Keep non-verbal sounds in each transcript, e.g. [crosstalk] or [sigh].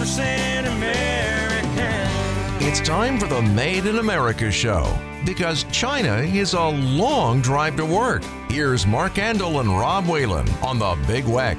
100% American. It's time for the Made in America show because China is a long drive to work. Here's Mark Andel and Rob Whalen on the Big Weck.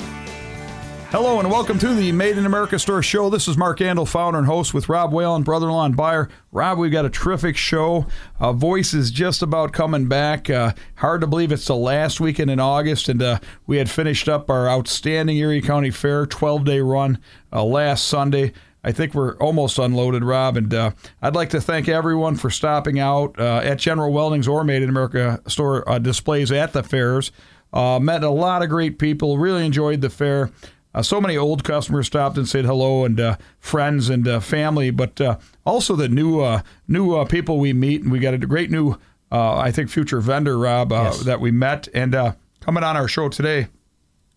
Hello and welcome to the Made in America Store show. This is Mark Andel, founder and host with Rob Whalen, brother-in-law and buyer. Rob, we've got a terrific show. Uh, voice is just about coming back. Uh, hard to believe it's the last weekend in August, and uh, we had finished up our outstanding Erie County Fair 12-day run uh, last Sunday. I think we're almost unloaded, Rob, and uh, I'd like to thank everyone for stopping out uh, at General Welding's or Made in America store displays at the fairs. met a lot of great people. Really enjoyed the fair. Uh, so many old customers stopped and said hello, and uh, friends and uh, family, but uh, also the new uh, new uh, people we meet, and we got a great new, I think, future vendor Rob Yes. that we met, and coming on our show today.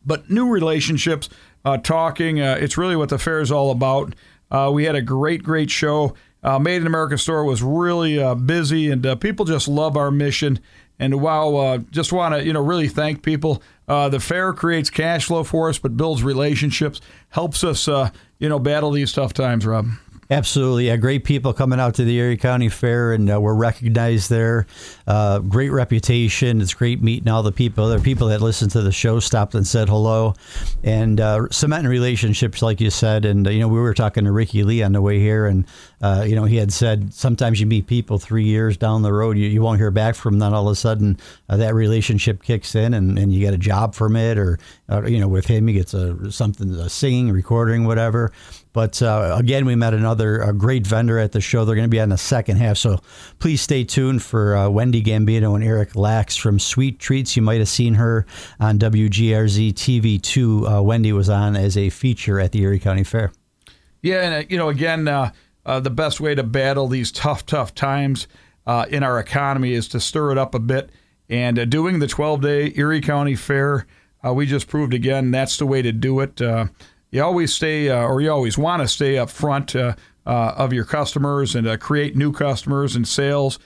But new relationships, talking, it's really what the fair is all about. we had a great, great show. Made in America store was really busy, and people just love our mission. And wow, uh, just want to you know really thank people. Uh, the fair creates cash flow for us, but builds relationships, helps us uh, you know battle these tough times. Rob. Absolutely, yeah. Great people coming out to the Erie County Fair, and uh, we're recognized there. Uh, great reputation. It's great meeting all the people. There are people that listened to the show, stopped and said hello, and uh, cementing relationships, like you said. And uh, you know, we were talking to Ricky Lee on the way here, and uh, you know, he had said sometimes you meet people three years down the road, you, you won't hear back from them. All of a sudden, uh, that relationship kicks in, and, and you get a job from it, or you know, with him, he gets a something, a singing, recording, whatever. But uh, again, we met another great vendor at the show. They're going to be on the second half, so please stay tuned for uh, Wendy Gambino and Eric Lax from Sweet Treats. You might have seen her on WGRZ TV2. Uh, Wendy was on as a feature at the Erie County Fair. Yeah, and uh, you know, again, uh, the best way to battle these tough, tough times uh, in our economy is to stir it up a bit. And uh, doing the 12-day Erie County Fair, uh, we just proved again that's the way to do it. Uh, you always stay, uh, or you always want to stay up front of your customers and create new customers and sales.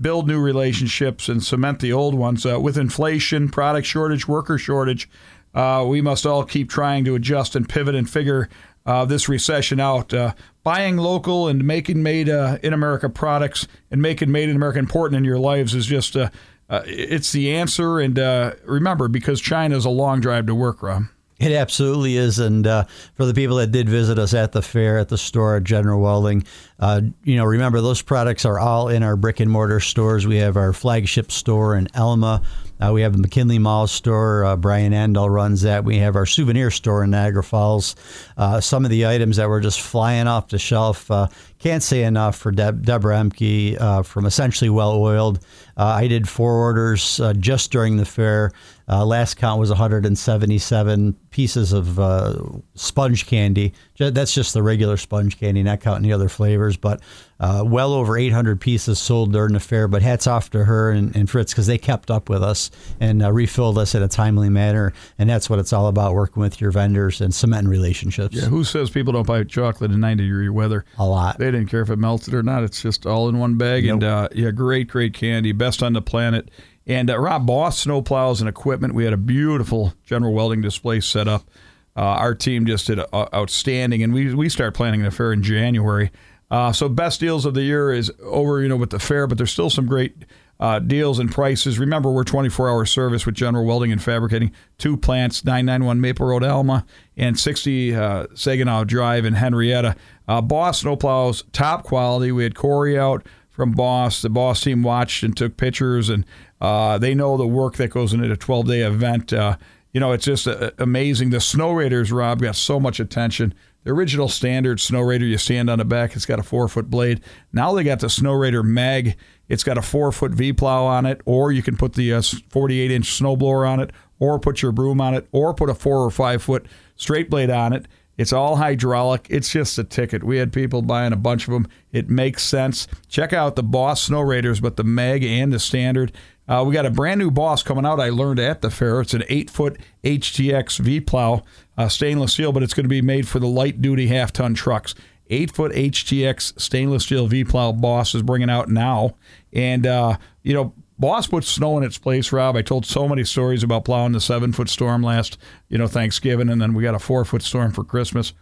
Build new relationships and cement the old ones. With inflation, product shortage, worker shortage, we must all keep trying to adjust and pivot and figure uh, this recession out. Uh, buying local and making made uh, in America products and making made in America important in your lives is just uh, uh, it's the answer. And uh, remember, because China is a long drive to work, Rob. It absolutely is, and uh, for the people that did visit us at the fair, at the store at General Welding, uh, you know, remember those products are all in our brick and mortar stores. We have our flagship store in Elma. Uh, we have the McKinley Mall store. Uh, Brian Andel runs that. We have our souvenir store in Niagara Falls. Uh, some of the items that were just flying off the shelf. Uh, can't say enough for Deb- Deborah Emke from Essentially Well Oiled. I did four orders just during the fair. Uh, last count was 177 pieces of uh, sponge candy. That's just the regular sponge candy, not counting the other flavors. But uh, well over 800 pieces sold during the fair. But hats off to her and, and Fritz because they kept up with us and uh, refilled us in a timely manner. And that's what it's all about working with your vendors and cementing relationships. Yeah, who says people don't buy chocolate in 90 degree weather? A lot. They didn't care if it melted or not. It's just all in one bag. And uh, yeah, great, great candy. Best on the planet. And uh, Rob Boss snowplows and equipment. We had a beautiful General Welding display set up. Uh, our team just did uh, outstanding, and we we start planning the fair in January. Uh, so best deals of the year is over, you know, with the fair, but there's still some great uh, deals and prices. Remember, we're 24 hour service with General Welding and Fabricating, two plants, 991 Maple Road, Elma, and 60 uh, Saginaw Drive in Henrietta. Uh, Boss snowplows, top quality. We had Corey out from Boss. The Boss team watched and took pictures, and uh, they know the work that goes into a 12 day event. Uh, you know, it's just uh, amazing. The Snowrators, Rob, got so much attention. The original standard Snowrator, you stand on the back, it's got a four foot blade. Now they got the Snowrator Mag. It's got a four foot V plow on it, or you can put the uh, 48 inch snowblower on it, or put your broom on it, or put a four or five foot straight blade on it. It's all hydraulic. It's just a ticket. We had people buying a bunch of them. It makes sense. Check out the Boss Snowrators, but the Mag and the Standard. Uh, we got a brand new Boss coming out. I learned at the fair. It's an eight foot HTX V plow, uh, stainless steel, but it's going to be made for the light duty half ton trucks. Eight foot HTX stainless steel V plow Boss is bringing out now, and uh, you know Boss puts snow in its place, Rob. I told so many stories about plowing the seven foot storm last, you know, Thanksgiving, and then we got a four foot storm for Christmas.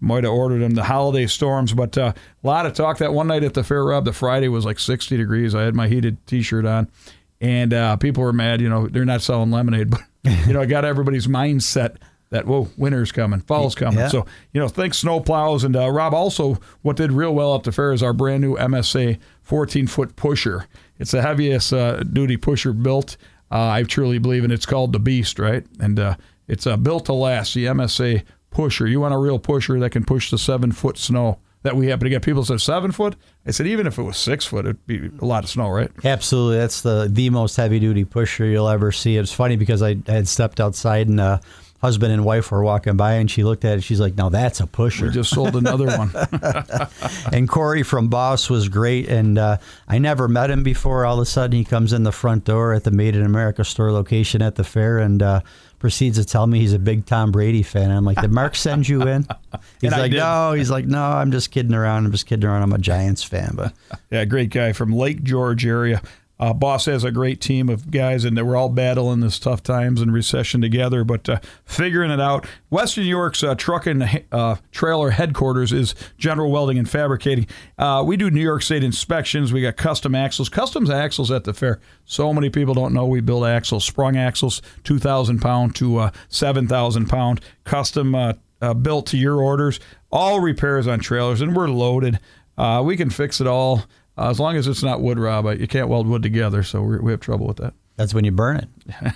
might have ordered them the holiday storms, but uh, a lot of talk that one night at the fair, Rob. The Friday was like 60 degrees. I had my heated T-shirt on, and uh, people were mad. You know, they're not selling lemonade, [laughs] but you know, I got everybody's mindset that whoa, winter's coming, fall's coming. Yeah. So you know, think snow plows and uh, Rob. Also, what did real well at the fair is our brand new MSA 14 foot pusher. It's the heaviest uh, duty pusher built. Uh, I truly believe, and it's called the Beast, right? And uh, it's uh, built to last. The MSA pusher. You want a real pusher that can push the seven foot snow that we happen to get. People said seven foot. I said even if it was six foot, it'd be a lot of snow, right? Absolutely, that's the the most heavy duty pusher you'll ever see. It's funny because I, I had stepped outside and uh, husband and wife were walking by, and she looked at it. She's like, "No, that's a pusher." We just sold another one. [laughs] and Corey from Boss was great, and uh, I never met him before. All of a sudden, he comes in the front door at the Made in America store location at the fair, and uh, proceeds to tell me he's a big Tom Brady fan. I'm like, "Did Mark send you in?" [laughs] He's like, "No." He's like, "No, I'm just kidding around. I'm just kidding around. I'm a Giants fan." But Yeah, great guy from Lake George area. Uh, Boss has a great team of guys, and we're all battling this tough times and recession together, but uh, figuring it out. Western New York's uh, truck and uh, trailer headquarters is General Welding and Fabricating. Uh, we do New York State inspections. We got custom axles, custom axles at the fair. So many people don't know we build axles, sprung axles, two thousand pound to uh, seven thousand pound, custom built to your orders. All repairs on trailers, and we're loaded. We can fix it all uh, as long as it's not wood, Rob. You can't weld wood together, so we we have trouble with that. that's when you burn it.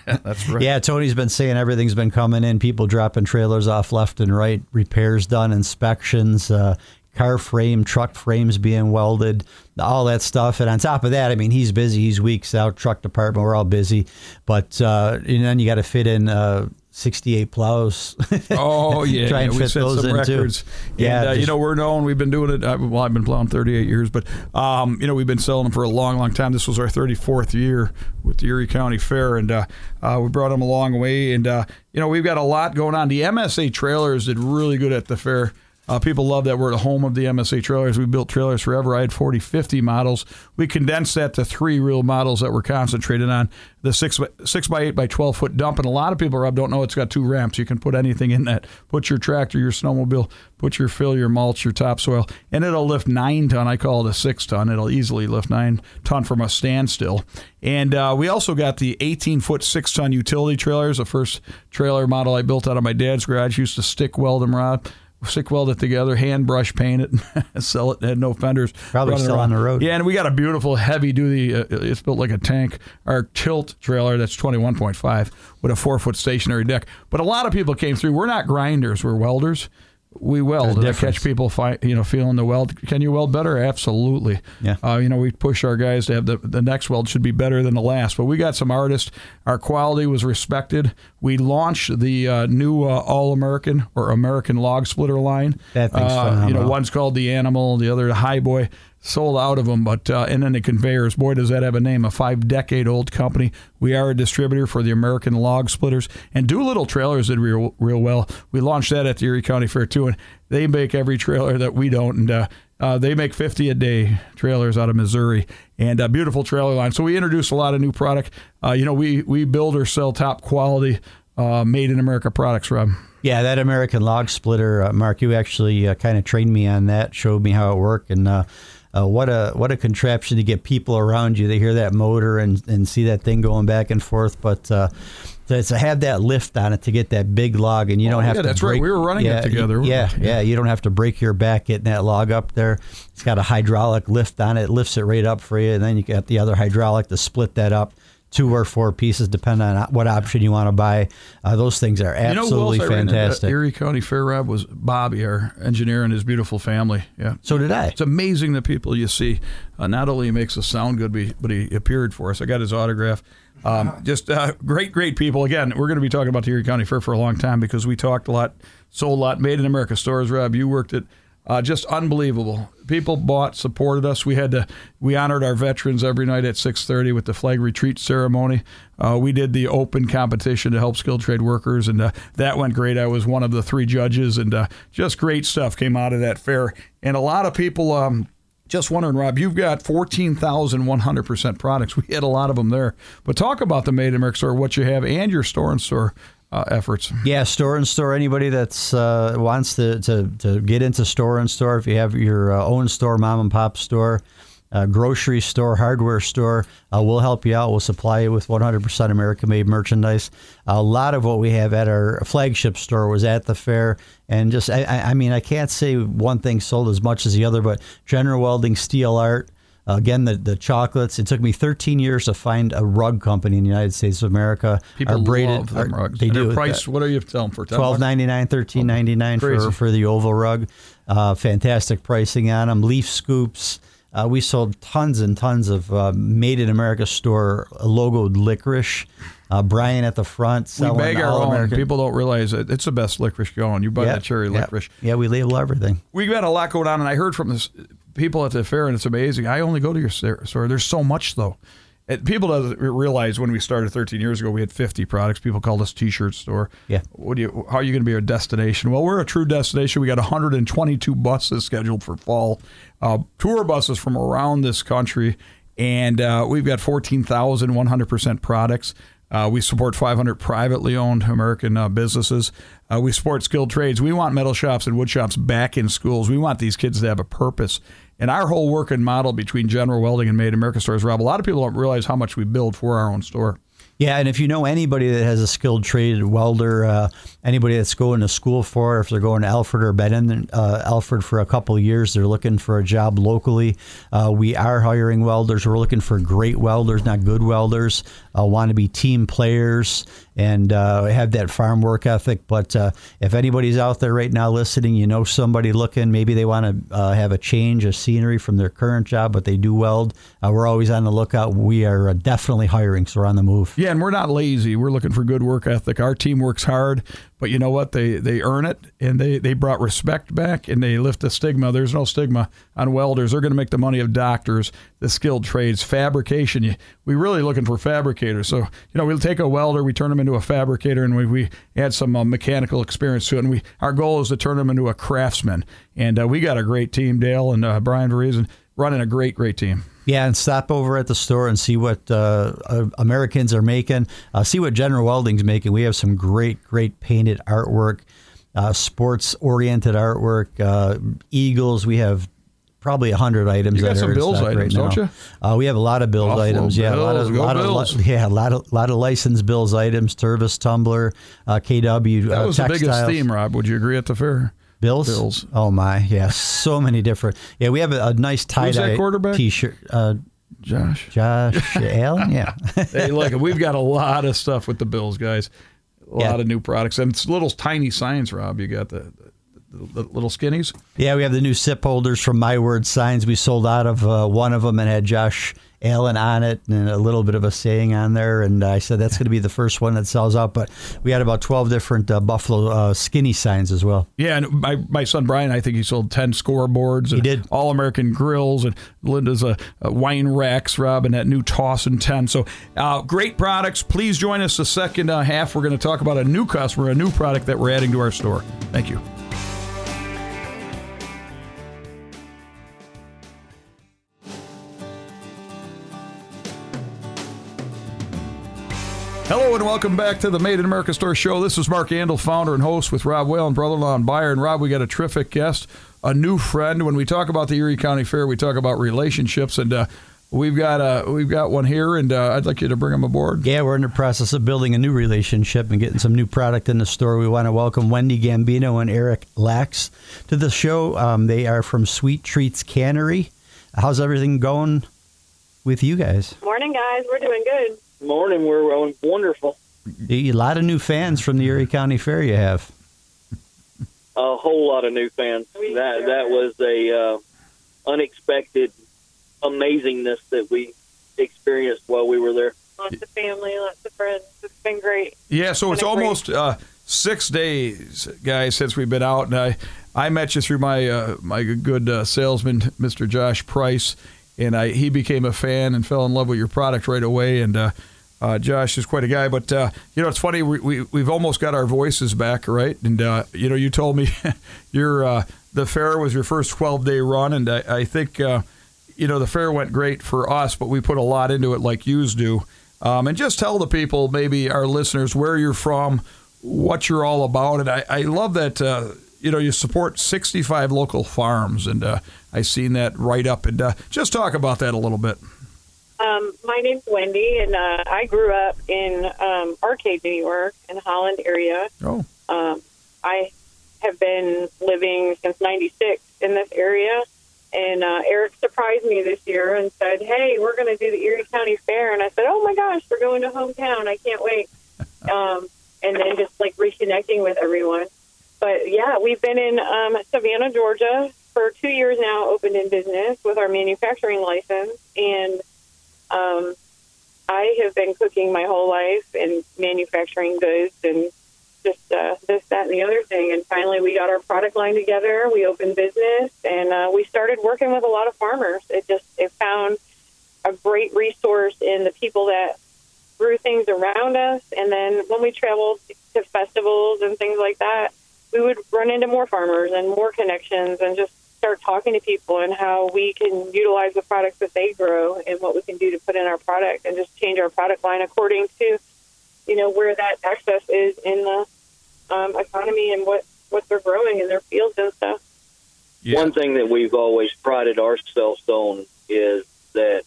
[laughs] That's right. Yeah, Tony's been saying everything's been coming in. People dropping trailers off left and right. Repairs done, inspections, uh, car frame, truck frames being welded, all that stuff. And on top of that, I mean, he's busy. He's weeks out. Truck department, we're all busy. But uh, and then you got to fit in. Uh, 68 plows. Oh [laughs] yeah, Try and yeah, we fit set those some in, too. records. Yeah, and, uh, you know we're known. We've been doing it. Uh, well, I've been plowing 38 years, but um, you know we've been selling them for a long, long time. This was our 34th year with the Erie County Fair, and uh, uh, we brought them a long way. And uh, you know we've got a lot going on. The MSA trailers did really good at the fair. Uh, people love that we're the home of the MSA trailers. We built trailers forever. I had 40, 50 models. We condensed that to three real models that we're concentrated on. The six six by eight by 12 foot dump. And a lot of people, Rob, don't know it's got two ramps. You can put anything in that. Put your tractor, your snowmobile, put your fill, your mulch, your topsoil, and it'll lift nine ton. I call it a six ton. It'll easily lift nine ton from a standstill. And uh, we also got the 18 foot six ton utility trailers. The first trailer model I built out of my dad's garage used to stick weld them, Rob stick weld it together, hand brush paint it, [laughs] sell it. Had no fenders. Probably still on the road. Yeah, and we got a beautiful heavy duty. Uh, it's built like a tank. Our tilt trailer that's twenty one point five with a four foot stationary deck. But a lot of people came through. We're not grinders. We're welders. We weld. I catch people, fi- you know, feeling the weld. Can you weld better? Absolutely. Yeah. Uh, you know, we push our guys to have the the next weld should be better than the last. But we got some artists. Our quality was respected. We launched the uh, new uh, All American or American Log Splitter line. That thing's uh, You know, one's called the Animal, the other the High Boy. Sold out of them, but uh, and then the conveyors. Boy, does that have a name! A five-decade-old company. We are a distributor for the American Log Splitters and Doolittle Trailers did real real well. We launched that at the Erie County Fair too, and they make every trailer that we don't. And uh, uh, they make 50 a day trailers out of Missouri and a beautiful trailer line. So we introduced a lot of new product. Uh, you know, we we build or sell top quality, uh, made in America products, Rob. Yeah, that American log splitter, uh, Mark. You actually kind of trained me on that, showed me how it worked, and uh, what a what a contraption to get people around you. They hear that motor and, and see that thing going back and forth, but. Uh, to to have that lift on it to get that big log, and you Oh, don't have to. yeah, to. that's right. break- We were running it yeah, together. Yeah, yeah. You don't have to break your back getting that log up there. It's got a hydraulic lift on it. it lifts it right up for you, and then you got the other hydraulic to split that up. Two or four pieces, depending on what option you want to buy. Uh, those things are You know absolutely else I ran at, uh, fantastic. Erie County Fair, Rob, was Bobby, our engineer, and his beautiful family. Yeah. So did I. It's amazing the people you see. Uh, not only he makes us sound good, but he, appeared for us. I got his autograph. Um, just uh, great, great people. Again, we're going to be talking about the Erie County Fair for a long time because we talked a lot, sold a lot, made in America stores. Rob, you worked it. Uh, just unbelievable. People bought, supported us. We had to, we honored our veterans every night at 6:30 with the flag retreat ceremony. Uh, we did the open competition to help skilled trade workers, and uh, that went great. I was one of the three judges, and uh, just great stuff came out of that fair. And a lot of people. Um, just wondering, Rob, you've got 14,100% products. We had a lot of them there. But talk about the Made in America store, what you have, and your store and store uh, efforts. Yeah, store and store. Anybody that's uh, wants to, to to get into store and store, if you have your uh, own store, mom and pop store, uh, grocery store, hardware store, uh, we'll help you out. We'll supply you with 100% American-made merchandise. A lot of what we have at our flagship store was at the fair, and just I I mean I can't say one thing sold as much as the other, but General Welding, Steel Art. Uh, again, the, the chocolates. It took me 13 years to find a rug company in the United States of America. People Our braided- love them our- rugs. They And do. price. What are you selling for? 10 Twelve bucks? ninety nine, thirteen ninety nine for for the oval rug. Uh, fantastic pricing on them. Leaf scoops. Uh, we sold tons and tons of uh, made in America store logoed licorice. Uh, Brian at the front We selling bag our all own. American. People don't realize it. It's the best licorice going. You buy Yeah, that cherry yeah. licorice. Yeah, we label everything. We've got a lot going on, and I heard from this people at the fair, and it's amazing. I only go to your store. There's so much though. It, people doesn't realize when we started 13 years ago, we had 50 products. People called us T-shirt store. Yeah. What do you? How are you going to be a destination? Well, we're a true destination. We got 122 buses scheduled for fall, uh, tour buses from around this country, and uh, we've got 14,000 100% products. Uh, we support 500 privately owned American uh, businesses. Uh, we support skilled trades. We want metal shops and wood shops back in schools. We want these kids to have a purpose. And our whole working model between General Welding and Made in America stores, Rob, a lot of people don't realize how much we build for our own store. Yeah, and if you know anybody that has a skilled trade welder, uh, anybody that's going to school for, it, if they're going to Alfred or been in uh, Alfred for a couple years, they're looking for a job locally. Uh, we are hiring welders. We're looking for great welders, not good welders. Uh, want to be team players and uh, have that farm work ethic. But uh, if anybody's out there right now listening, you know somebody looking, maybe they want to uh, have a change of scenery from their current job, but they do weld. Uh, we're always on the lookout. We are uh, definitely hiring, so we're on the move. Yeah, and we're not lazy. We're looking for good work ethic. Our team works hard, but you know what? They they earn it, and they they brought respect back, and they lift the stigma. There's no stigma on welders. They're going to make the money of doctors, the skilled trades, fabrication. You- We really looking for fabricators. So you know, we'll take a welder, we turn them into a fabricator, and we, we add some uh, mechanical experience to it. And we our goal is to turn them into a craftsman. And uh, we got a great team, Dale and uh, Brian Verizon, running a great great team. Yeah, and stop over at the store and see what uh, uh, Americans are making. Uh, see what General Welding's making. We have some great, great painted artwork, uh, sports-oriented artwork. Uh, Eagles. We have probably a hundred items. You got that some Bills items, right don't now. you? Uh, we have a lot of Bills Buffalo items. Yeah, a lot of, lot Bills. of, yeah, a lot of, lot of licensed Bills items. Tervis tumbler, uh, KW. That uh, was the biggest theme, Rob. Would you agree at the fair? Bills. Bills. Oh my, yeah, so many different. Yeah, we have a, a nice tie Who's that dye quarterback? T-shirt. Uh, Josh. Josh [laughs] Allen. Yeah. hey, look, we've got a lot of stuff with the Bills, guys. A Yeah. lot of new products. And it's little tiny signs, Rob. You got the, the, the little skinnies. Yeah, we have the new sip holders from My Word Signs. We sold out of uh, one of them and had Josh Allen on it and a little bit of a saying on there. And I said that's going to be the first one that sells out. But we had about 12 different uh, Buffalo uh, skinny signs as well. Yeah, and my, my son Brian, I think he sold 10 scoreboards. And did. All American grills. And Linda's a, a wine racks, Rob, and that new Toss and 10. So uh, great products. Please join us the second uh, half. We're going to talk about a new customer, a new product that we're adding to our store. Thank you. Hello and welcome back to the Made in America Store Show. This is Mark Andel, founder and host with Rob Whalen, brother-in-law and buyer. And Rob, we got a terrific guest, a new friend. When we talk about the Erie County Fair, we talk about relationships, and uh, we've got uh, we've got one here, and uh, I'd like you to bring him aboard. Yeah, we're in the process of building a new relationship and getting some new product in the store. We want to welcome Wendy Gambino and Eric Lax to the show. Um, they are from Sweet Treats Cannery. How's everything going with you guys? Morning, guys. We're doing good. Morning, we're going wonderful. A lot of new fans from the Erie County Fair you have. A whole lot of new fans. That sure that was a uh, unexpected amazingness that we experienced while we were there. Lots of family, lots of friends. It's been great. Yeah, so it's Been a great- almost uh, six days, guys, since we've been out, and I I met you through my uh, my good uh, salesman, Mr. Josh Price, and I he became a fan and fell in love with your product right away, and. Uh, uh, Josh is quite a guy, but uh, you know it's funny. We, we we've almost got our voices back, right? And uh, you know, you told me [laughs] your uh, the fair was your first 12 day run, and I, I think uh, you know the fair went great for us, but we put a lot into it, like yous do. Um, and just tell the people, maybe our listeners, where you're from, what you're all about, and I, I love that you know you support 65 local farms, and uh, I seen that right up. And uh, just talk about that a little bit. Um, my name's Wendy, and uh, I grew up in um, Arcade, New York, in the Holland area. Oh, Um, I have been living since '96 in this area, and uh, Eric surprised me this year and said, "Hey, we're going to do the Erie County Fair," and I said, "Oh my gosh, we're going to hometown! I can't wait!" [laughs] um, and then just like reconnecting with everyone. But yeah, we've been in um, Savannah, Georgia, for two years now, opened in business with our manufacturing license, and um, I have been cooking my whole life and manufacturing goods and just uh, this, that, and the other thing. And finally, we got our product line together. We opened business, and uh, we started working with a lot of farmers. It just it found a great resource in the people that grew things around us. And then when we traveled to festivals and things like that, we would run into more farmers and more connections, and just start talking to people and how we can utilize the products that they grow and what we can do to put in our product and just change our product line according to you know where that access is in the um, economy and what what they're growing in their fields and stuff. yeah. One thing that we've always prided ourselves on is that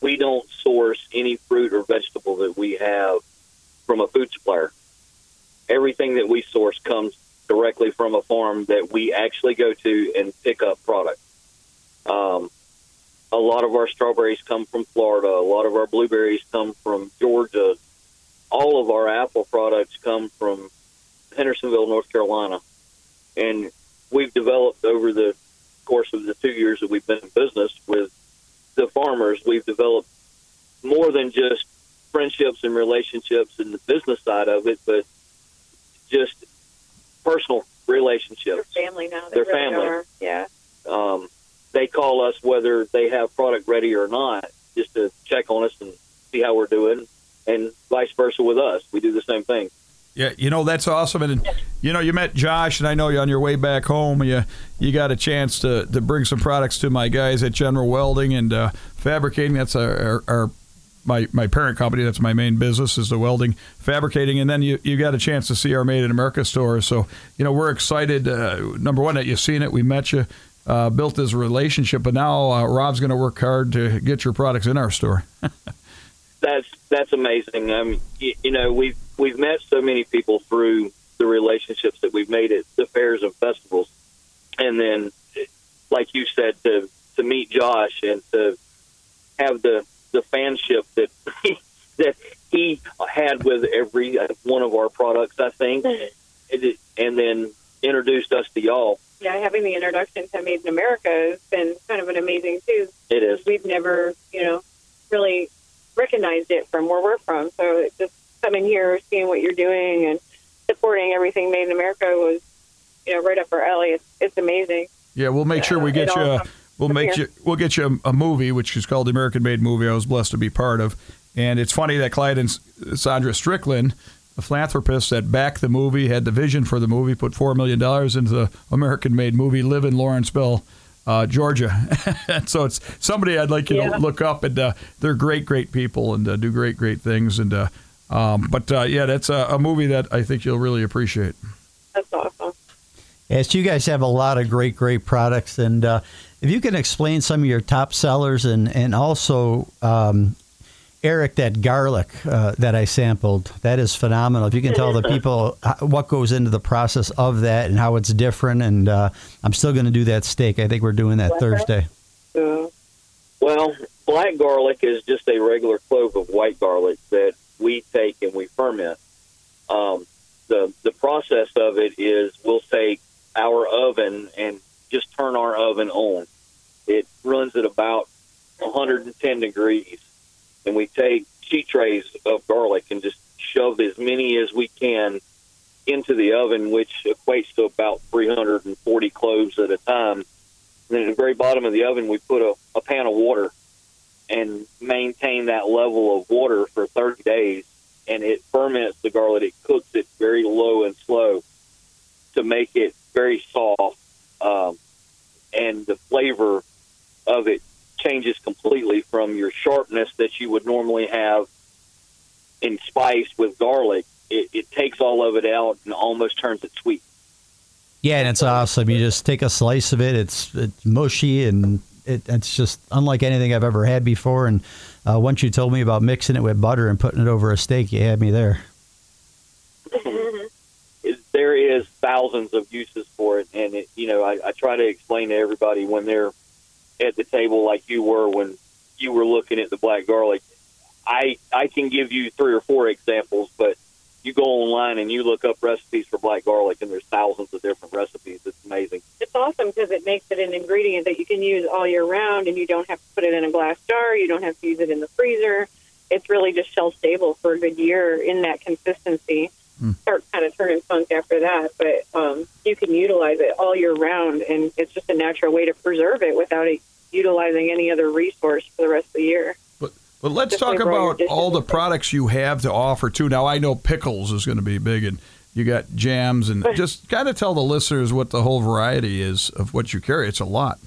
we don't source any fruit or vegetable that we have from a food supplier. Everything that we source comes directly from a farm that we actually go to and pick up product. Um, a lot of our strawberries come from Florida. A lot of our blueberries come from Georgia. All of our apple products come from Hendersonville, North Carolina. And we've developed over the course of the two years that we've been in business with the farmers, we've developed more than just friendships and relationships and the business side of it, but just personal They're relationships. family now. They They're really family. Are. Yeah. Um, they call us whether they have product ready or not, just to check on us and see how we're doing, and vice versa with us. We do the same thing. Yeah, you know that's awesome, and you know you met Josh, and I know you on your way back home. You you got a chance to, to bring some products to my guys at General Welding and uh, Fabricating. That's our, our, our my my parent company. That's my main business is the welding, fabricating, and then you you got a chance to see our Made in America store. So you know we're excited. Uh, number one that you've seen it, we met you, uh, built this relationship, but now uh, Rob's going to work hard to get your products in our store. [laughs] that's that's amazing. Um, you, you know, we've we've met so many people through the relationships that we've made at the fairs and festivals, and then, like you said, to to meet Josh and to have the the fanship that that he had with every uh, one of our products. I think, [laughs] and then introduced us to y'all. Yeah, having the introduction to Made in America has been kind of an amazing too. It is. We've never, you know, really recognized it from where we're from. So just coming here, seeing what you're doing, and supporting everything Made in America was, you know, right up our alley. It's it's amazing. Yeah, we'll make sure we Uh, get it you. all A, comes we'll make you. We'll get you a, a movie, which is called the American Made Movie. I was blessed to be part of, and it's funny that Clyde and Sandra Strickland, the philanthropist that backed the movie, had the vision for the movie, put four million dollars into the American Made Movie, live in Lawrenceville. Uh, Georgia, and [laughs] so it's somebody I'd like you Yeah. to look up, and uh, they're great, great people, and uh, do great, great things. And uh, um, but uh, yeah, that's a, a movie that I think you'll really appreciate. Yes, you guys have a lot of great, great products, and uh, if you can explain some of your top sellers, and and also um, Eric, that garlic uh, that I sampled, that is phenomenal. If you can tell the people uh, what goes into the process of that and how it's different, and uh, I'm still going to do that steak. I think we're doing that Thursday. Well, black garlic is just a regular clove of white garlic that we take and we ferment. Um, the the process of it is we'll take our oven and just turn our oven on. It runs at about 110 degrees, and we take sheet trays of garlic and just shove as many as we can into the oven, which equates to about 340 cloves at a time. And then at the very bottom of the oven, we put a, a pan of water and maintain that level of water for 30 days. And it ferments the garlic. It cooks it very low and slow to make it very soft. Um, and the flavor of it changes completely from your sharpness that you would normally have in spice with garlic it, it takes all of it out and almost turns it sweet. Yeah, and it's awesome. You just take a slice of it. It's it's mushy and it, it's just unlike anything I've ever had before. And uh, once you told me about mixing it with butter and putting it over a steak, you had me there. [laughs] There is thousands of uses for it, and it, you know I, I try to explain to everybody when they're at the table like you were when you were looking at the black garlic. I I can give you three or four examples, but you go online and you look up recipes for black garlic, and there's thousands of different recipes. It's amazing. It's awesome because it makes it an ingredient that you can use all year round, and you don't have to put it in a glass jar. You don't have to use it in the freezer. It's really just shelf stable for a good year in that consistency. Start kind of turning funk after that, but um, you can utilize it all year round, and it's just a natural way to preserve it without it utilizing any other resource for the rest of the year. But but let's talk about all the products you have to offer too. Now I know pickles is going to be big, and you got jams, and [laughs] just kind of tell the listeners what the whole variety is of what you carry. It's a lot.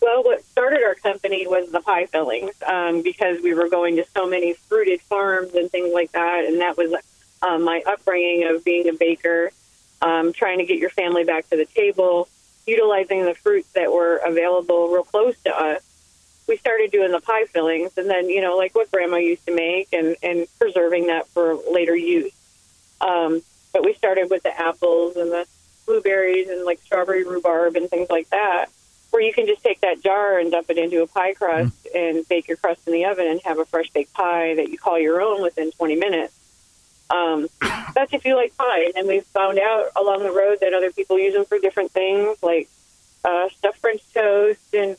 Well, what started our company was the pie fillings um, because we were going to so many fruited farms and things like that, and that was um, my upbringing of being a baker, um, trying to get your family back to the table, utilizing the fruits that were available real close to us. We started doing the pie fillings, and then you know, like what Grandma used to make, and and preserving that for later use. Um, but we started with the apples and the blueberries and like strawberry rhubarb and things like that where you can just take that jar and dump it into a pie crust and bake your crust in the oven and have a fresh baked pie that you call your own within 20 minutes. Um, that's if you like pie. And we found out along the road that other people use them for different things, like uh, stuffed French toast and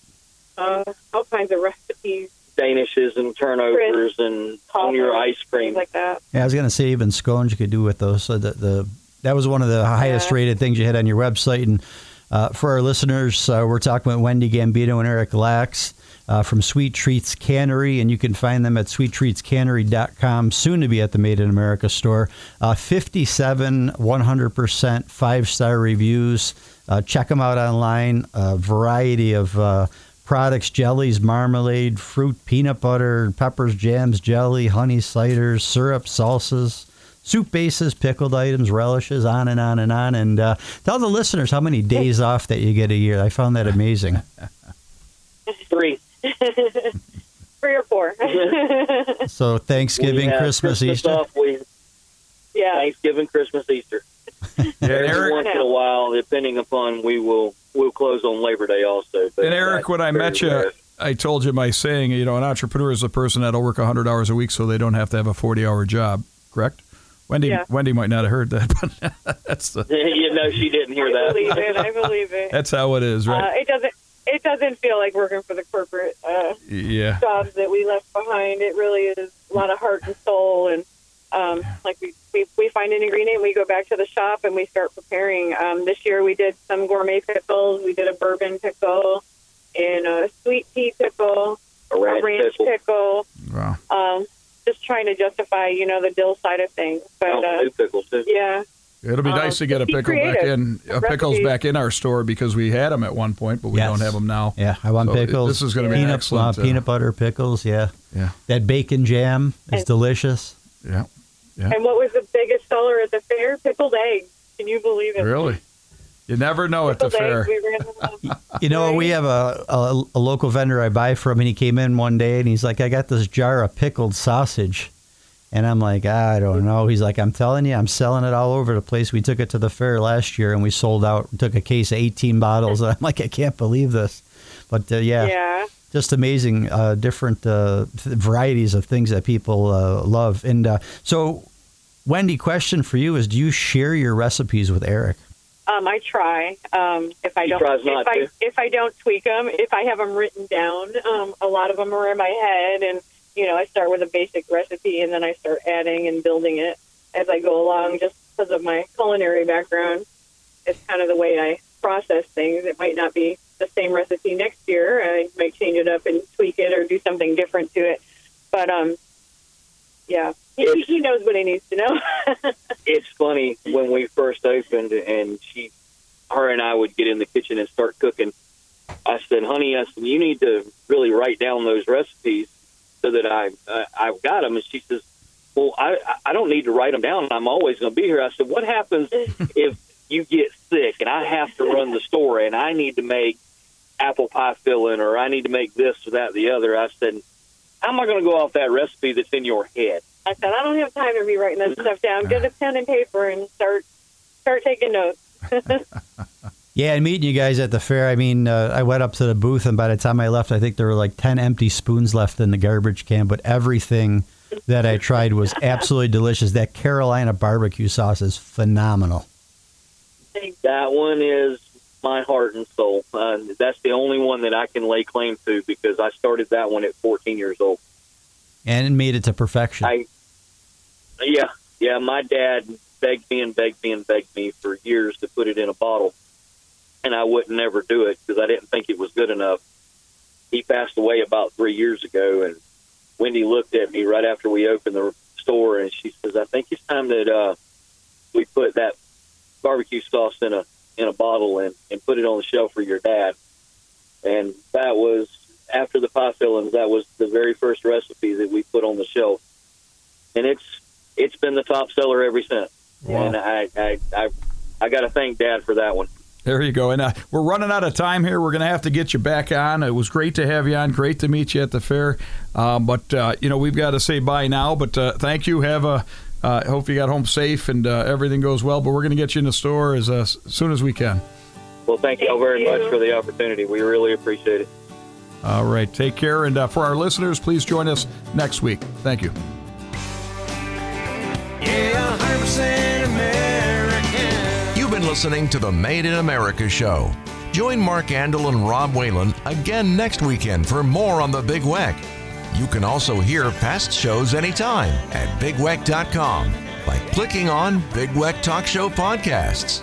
uh, all kinds of recipes, Danishes and turnovers and on your ice cream. like that. Yeah, I was gonna say even scones you could do with those. So the, the that was one of the highest Yeah. rated things you had on your website. And uh, for our listeners, uh, we're talking about Wendy Gambino and Eric Lax uh, from Sweet Treats Cannery, and you can find them at sweettreatscannery.com. Soon to be at the Made in America store. Uh, Fifty-seven, one hundred percent five star reviews. Uh, check them out online. A variety of. Uh, products, jellies, marmalade, fruit, peanut butter, peppers, jams, jelly, honey, ciders, syrup, salsas, soup bases, pickled items, relishes, on and on and on. And uh, tell the listeners how many days off that you get a year. I found that amazing. [laughs] Three. [laughs] Three or four. [laughs] So Thanksgiving, We have Christmas, Easter. Off, we, yeah. Thanksgiving, Christmas, Easter. Every Eric- once in a while, depending upon, we will we'll close on Labor Day also. But And Eric, when I met you, rare. I told you my saying. You know, an entrepreneur is a person that'll work 100 hours a week, so they don't have to have a 40-hour job. Correct? Wendy, Yeah. Wendy might not have heard that, [laughs] but that's the you know, she didn't hear I that. believe it. I believe it. that's how it is, right? Uh, it doesn't. It doesn't feel like working for the corporate uh, yeah. jobs that we left behind. It really is a lot of heart and soul, and um, like we, we we find an ingredient, we go back to the shop and we start preparing. Um, this year we did some gourmet pickles. We did a bourbon pickle and a sweet pea pickle, A ranch ranch pickle. pickle. Wow. Um, just trying to justify, you know, the dill side of things. But Oh, uh, pickles too. yeah, It'll be Um, nice to get a be pickle back creative. in, uh, pickles back in our store because we had them at one point, but we Yes. don't have them now. Yeah, I want So pickles. this is gonna be peanut, excellent, Uh, uh, peanut butter pickles. Yeah, Yeah. that bacon jam is And- delicious. Yeah. Yeah. and what was the biggest seller at the fair? Pickled eggs. Can you believe it? Really? You never know at the fair. eggs. We ran them [laughs] up. You know, we have a, a a local vendor I buy from, and he came in one day and he's like, "I got this jar of pickled sausage," and I'm like, "I don't know." He's like, "I'm telling you, I'm selling it all over the place." We took it to the fair last year and we sold out. Took a case of 18 bottles, and [laughs] I'm like, "I can't believe this," but uh, yeah, yeah. just amazing, uh, different uh, varieties of things that people uh, love. And uh, so, Wendy, question for you is: Do you share your recipes with Eric? Um, I try. Um, if I don't, if I to. if I don't tweak them, if I have them written down, um, a lot of them are in my head, and you know, I start with a basic recipe, and then I start adding and building it as I go along, just because of my culinary background. It's kind of the way I process things. It might not be the same recipe next year. I might change it up and tweak it or do something different to it. But um, yeah, he, he knows what he needs to know. [laughs] it's funny when we first opened and she her and I would get in the kitchen and start cooking. I said, "Honey, I said you need to really write down those recipes so that I uh, I've got them." And she says, well, I I don't need to write them down. I'm always going to be here. I said, what happens [laughs] if you get sick and I have to run the store and I need to make apple pie filling or I need to make this or that or the other? I said, how am I going to go off that recipe that's in your head? I said, I don't have time to be writing this stuff down. Get a pen and paper and start start taking notes. [laughs] Yeah, and meeting you guys at the fair, I mean, uh, I went up to the booth, and by the time I left, I think there were like 10 empty spoons left in the garbage can, but everything that I tried was absolutely delicious. That Carolina barbecue sauce is phenomenal. I think that one is my heart and soul. Uh, that's the only one that I can lay claim to because I started that one at 14 years old. And made it to perfection. I, yeah, yeah. My dad begged me and begged me and begged me for years to put it in a bottle, and I wouldn't never do it because I didn't think it was good enough. He passed away about three years ago, and Wendy looked at me right after we opened the store, and she says, "I think it's time that uh, we put that barbecue sauce in a in a bottle and and put it on the shelf for your dad." And that was after the pie fillings. That was the very first recipe that we put on the shelf, and it's it's been the top seller ever since. And I I I, I got to thank Dad for that one. There you go. And uh, we're running out of time here. We're going to have to get you back on. It was great to have you on. Great to meet you at the fair. Um, but, uh, you know, we've got to say bye now. But uh, thank you. Have a. Uh, hope you got home safe and uh, everything goes well. But we're going to get you in the store as, uh, as soon as we can. Well, thank you all very Thank much for the opportunity. We really appreciate it. All right. Take care. And uh, for our listeners, please join us next week. Thank you. Yeah, 100% American. You've been listening to the Made in America show. Join Mark Andel and Rob Whalen again next weekend for more on the Big Weck. You can also hear past shows anytime at bigweck.com by clicking on Big Weck Talk Show Podcasts.